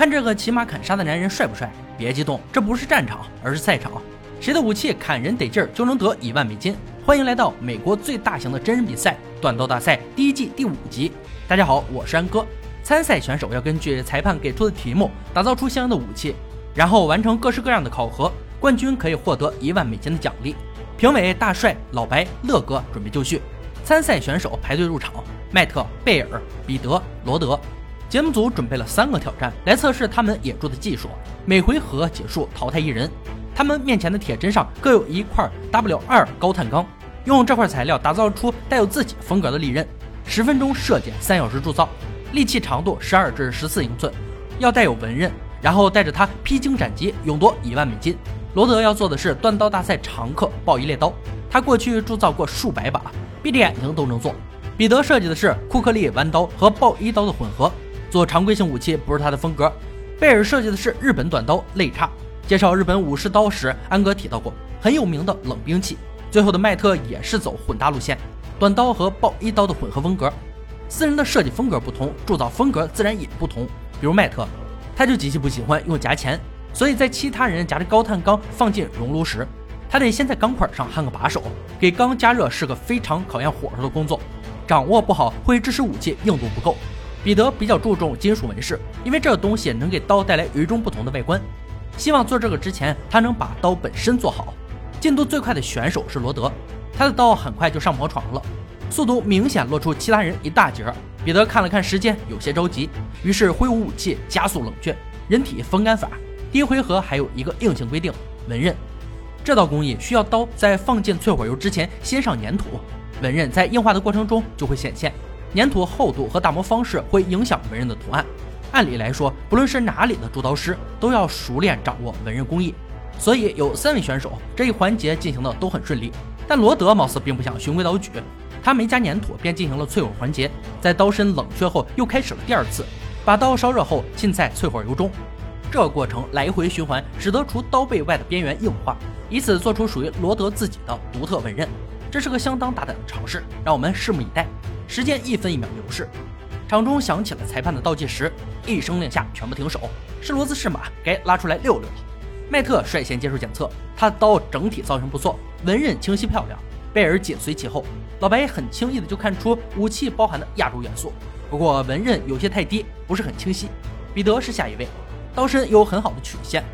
看这个骑马砍杀的男人帅不帅？别激动，这不是战场，而是赛场。谁的武器砍人得劲儿，就能得一万美金。欢迎来到美国最大型的真人比赛——短刀大赛第一季第五集。大家好，我是安哥。参赛选手要根据裁判给出的题目，打造出相应的武器，然后完成各式各样的考核。冠军可以获得一万美金的奖励。评委大帅、老白、乐哥准备就绪。参赛选手排队入场：迈特、贝尔、彼得、罗德。节目组准备了三个挑战来测试他们野猪的技术。每回合结束淘汰一人。他们面前的铁砧上各有一块 W 二高碳钢，用这块材料打造出带有自己风格的利刃。十分钟设计，三小时铸造，利器长度十二至十四英寸，要带有纹刃，然后带着它披荆斩棘，勇夺一万美金。罗德要做的是断刀大赛常客暴一猎刀，他过去铸造过数百把，闭着眼睛都能做。彼得设计的是库克利弯刀和暴一刀的混合，做常规性武器不是他的风格。贝尔设计的是日本短刀肋叉。介绍日本武士刀时，安格提到过很有名的冷兵器。最后的迈特也是走混搭路线，短刀和暴一刀的混合风格。四人的设计风格不同，铸造风格自然也不同。比如迈特，他就极其不喜欢用夹钳，所以在其他人夹着高碳钢放进熔炉时，他得先在钢块上焊个把手，给钢加热是个非常考验火候的工作，掌握不好会致使武器硬度不够。彼得比较注重金属纹饰，因为这个东西能给刀带来与众不同的外观。希望做这个之前，他能把刀本身做好。进度最快的选手是罗德，他的刀很快就上磨床了，速度明显落出其他人一大截。彼得看了看时间，有些着急，于是挥舞武器加速冷却。人体风干法，第一回合还有一个硬性规定：纹刃。这道工艺需要刀在放进淬火油之前先上粘土，纹刃在硬化的过程中就会显现。粘土厚度和打磨方式会影响纹刃的图案。按理来说，不论是哪里的铸刀师，都要熟练掌握纹刃工艺，所以有三位选手这一环节进行的都很顺利。但罗德貌似并不想循规蹈矩，他没加粘土便进行了淬火环节，在刀身冷却后又开始了第二次，把刀烧热后浸在淬火油中，这个过程来回循环，使得除刀背外的边缘硬化，以此做出属于罗德自己的独特纹刃。这是个相当大胆的尝试，让我们拭目以待。时间一分一秒流逝。场中响起了裁判的倒计时，一声令下，全部停手。是骡子是马，该拉出来溜溜了。迈特率先接受检测，他的刀整体造型不错，纹刃清晰漂亮。贝尔紧随其后，老白很轻易的就看出武器包含的亚洲元素，不过纹刃有些太低，不是很清晰。彼得是下一位，刀身有很好的曲线，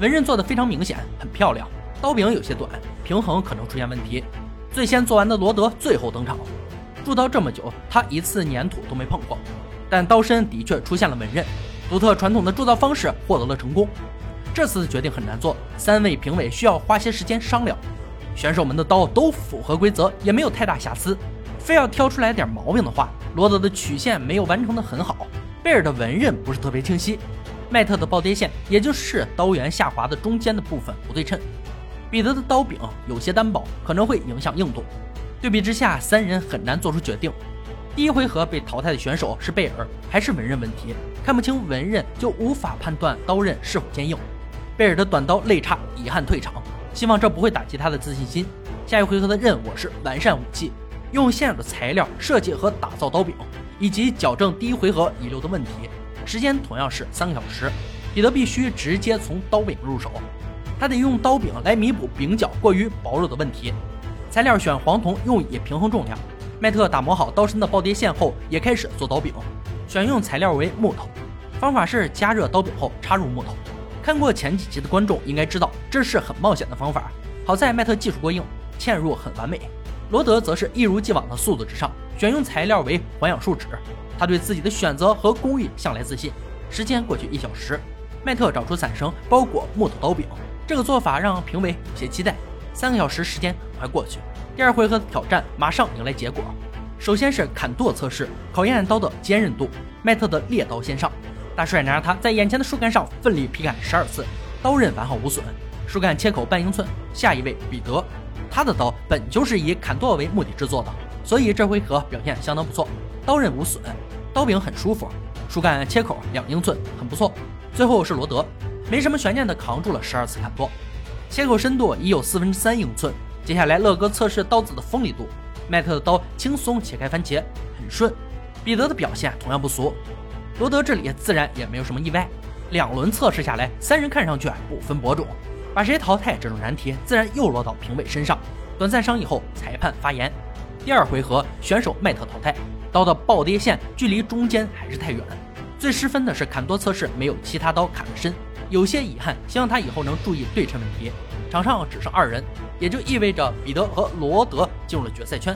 纹刃做的非常明显，很漂亮。刀柄有些短，平衡可能出现问题。最先做完的罗德最后登场。铸刀这么久，他一次粘土都没碰过，但刀身的确出现了纹刃，独特传统的铸造方式获得了成功。这次的决定很难做，三位评委需要花些时间商量。选手们的刀都符合规则，也没有太大瑕疵，非要挑出来点毛病的话，罗德的曲线没有完成的很好，贝尔的纹刃不是特别清晰，迈特的暴跌线，也就是刀缘下滑的中间的部分不对称，彼得的刀柄有些单薄，可能会影响硬度。对比之下，三人很难做出决定。第一回合被淘汰的选手是贝尔，还是文刃问题？看不清文刃就无法判断刀刃是否坚硬。贝尔的短刀肋叉遗憾退场，希望这不会打击他的自信心。下一回合的任务是完善武器，用现有的材料设计和打造刀柄，以及矫正第一回合遗留的问题。时间同样是三个小时。彼得必须直接从刀柄入手，他得用刀柄来弥补柄角过于薄弱的问题。材料选黄铜，用以平衡重量。麦特打磨好刀身的暴跌线后，也开始做刀柄，选用材料为木头。方法是加热刀柄后插入木头。看过前几集的观众应该知道，这是很冒险的方法。好在麦特技术过硬，嵌入很完美。罗德则是一如既往的速度至上，选用材料为环氧树脂。他对自己的选择和工艺向来自信。时间过去一小时，麦特找出伞绳包裹木头刀柄，这个做法让评委有些期待。三个小时时间很快过去，第二回合的挑战马上迎来结果。首先是砍剁测试，考验刀的坚韧度。迈特的猎刀先上，大帅拿着它在眼前的树干上奋力劈砍十二次，刀刃完好无损，树干切口半英寸。下一位彼得，他的刀本就是以砍剁为目的制作的，所以这回合表现相当不错，刀刃无损，刀柄很舒服，树干切口两英寸，很不错。最后是罗德，没什么悬念的扛住了十二次砍剁。切口深度已有四分之三英寸。接下来，乐哥测试刀子的锋利度。麦特的刀轻松切开番茄，很顺。彼得的表现同样不俗。罗德这里自然也没有什么意外。两轮测试下来，三人看上去不分伯仲，把谁淘汰这种难题自然又落到评委身上。短暂商议后，裁判发言：第二回合选手麦特淘汰，刀的暴跌线距离中间还是太远。最失分的是砍多测试没有其他刀砍得深，有些遗憾，希望他以后能注意对称问题。场上只剩二人，也就意味着彼得和罗德进入了决赛圈，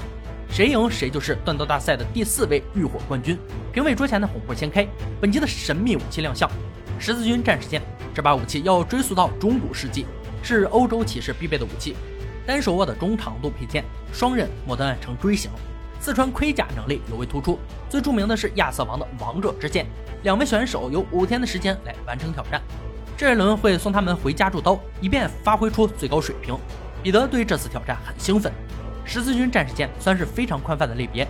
谁赢谁就是断刀大赛的第四位浴火冠军。评委桌前的红布掀开，本集的神秘武器亮相——十字军战士剑。这把武器要追溯到中古世纪，是欧洲骑士必备的武器，单手握的中长度佩剑，双刃末端呈锥形，刺穿盔甲能力尤为突出。最著名的是亚瑟王的王者之剑。两位选手有五天的时间来完成挑战。这一轮会送他们回家铸刀，以便发挥出最高水平。彼得对这次挑战很兴奋。十字军战士剑算是非常宽泛的类别，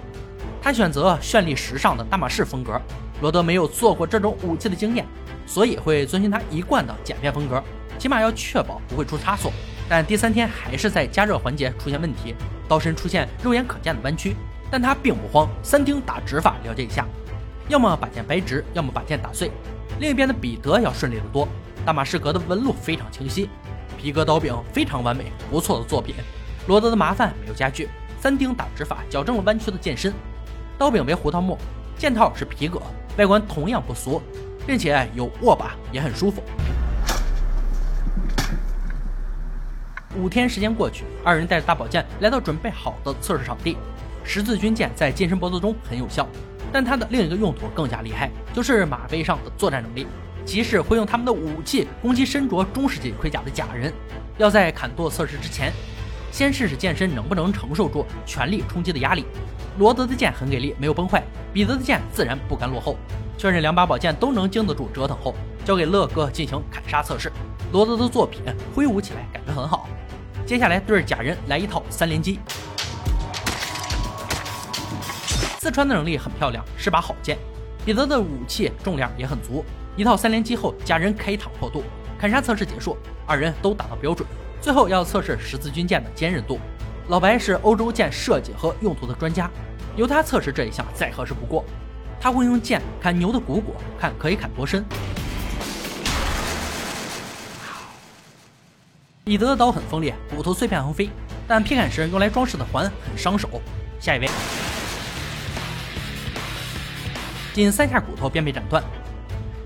他选择绚丽时尚的大马士风格。罗德没有做过这种武器的经验，所以会遵循他一贯的简便风格，起码要确保不会出差错。但第三天还是在加热环节出现问题，刀身出现肉眼可见的弯曲，但他并不慌，三丁打直法了解一下，要么把剑掰直，要么把剑打碎。另一边的彼得要顺利得多。大马士革的纹路非常清晰，皮革刀柄非常完美，不错的作品。罗德的麻烦没有加剧，三丁打直法矫正了弯曲的剑身，刀柄为胡桃木，剑套是皮革，外观同样不俗，并且有握把，也很舒服。五天时间过去，二人带着大宝剑来到准备好的测试场地。十字军剑在近身搏斗中很有效，但它的另一个用途更加厉害，就是马背上的作战能力。骑士会用他们的武器攻击身着中世纪盔甲的假人。要在砍剁测试之前，先试试剑身能不能承受住全力冲击的压力。罗德的剑很给力，没有崩坏；彼得的剑自然不甘落后。确认两把宝剑都能经得住折腾后，交给乐哥进行砍杀测试。罗德的作品挥舞起来感觉很好。接下来对着假人来一套三连击，刺穿的能力很漂亮，是把好剑。彼得的武器重量也很足。一套三连击后，家人开膛破肚，砍杀测试结束，二人都达到标准。最后要测试十字军剑的坚韧度。老白是欧洲剑设计和用途的专家，由他测试这一项再合适不过。他会用剑砍牛的股骨，看可以砍多深。彼得的刀很锋利，骨头碎片横飞，但劈砍时用来装饰的环很伤手。下一位，仅三下骨头便被斩断。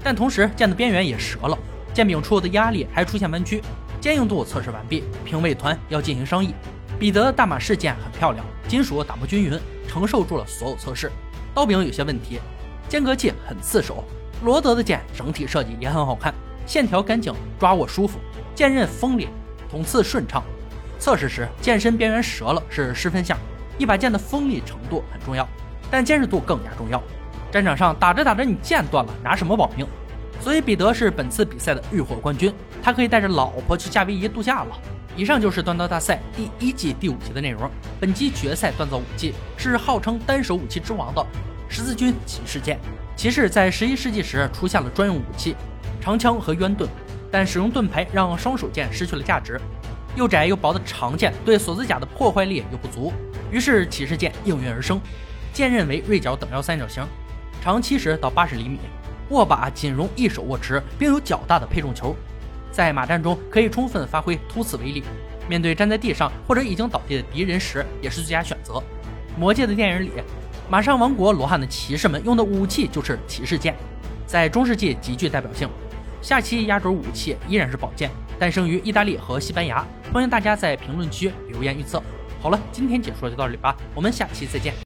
但同时，剑的边缘也折了，剑柄处的压力还出现弯曲。坚硬度测试完毕，评委团要进行商议。彼得的大马士剑很漂亮，金属打磨均匀，承受住了所有测试。刀柄有些问题，间隔器很刺手。罗德的剑整体设计也很好看，线条干净，抓握舒服，剑刃锋利，捅刺顺畅。测试时剑身边缘折了是失分项。一把剑的锋利程度很重要，但坚实度更加重要。战场上打着打着，你剑断了，拿什么保命？所以彼得是本次比赛的浴火冠军，他可以带着老婆去夏威夷度假了。以上就是锻造大赛第一季第五集的内容。本集决赛锻造武器是号称单手武器之王的十字军骑士剑。骑士在十一世纪时出现了专用武器长枪和渊盾，但使用盾牌让双手剑失去了价值。又窄又薄的长剑对锁子甲的破坏力又不足，于是骑士剑应运而生，剑刃为锐角等腰三角形。长七十到八十厘米，握把仅容一手握持，并有较大的配重球，在马战中可以充分发挥突刺威力。面对站在地上或者已经倒地的敌人时，也是最佳选择。魔界的电影里，马上王国罗汉的骑士们用的武器就是骑士剑，在中世纪极具代表性。下期压轴武器依然是宝剑，诞生于意大利和西班牙。欢迎大家在评论区留言预测。好了，今天解说就到这里吧，我们下期再见。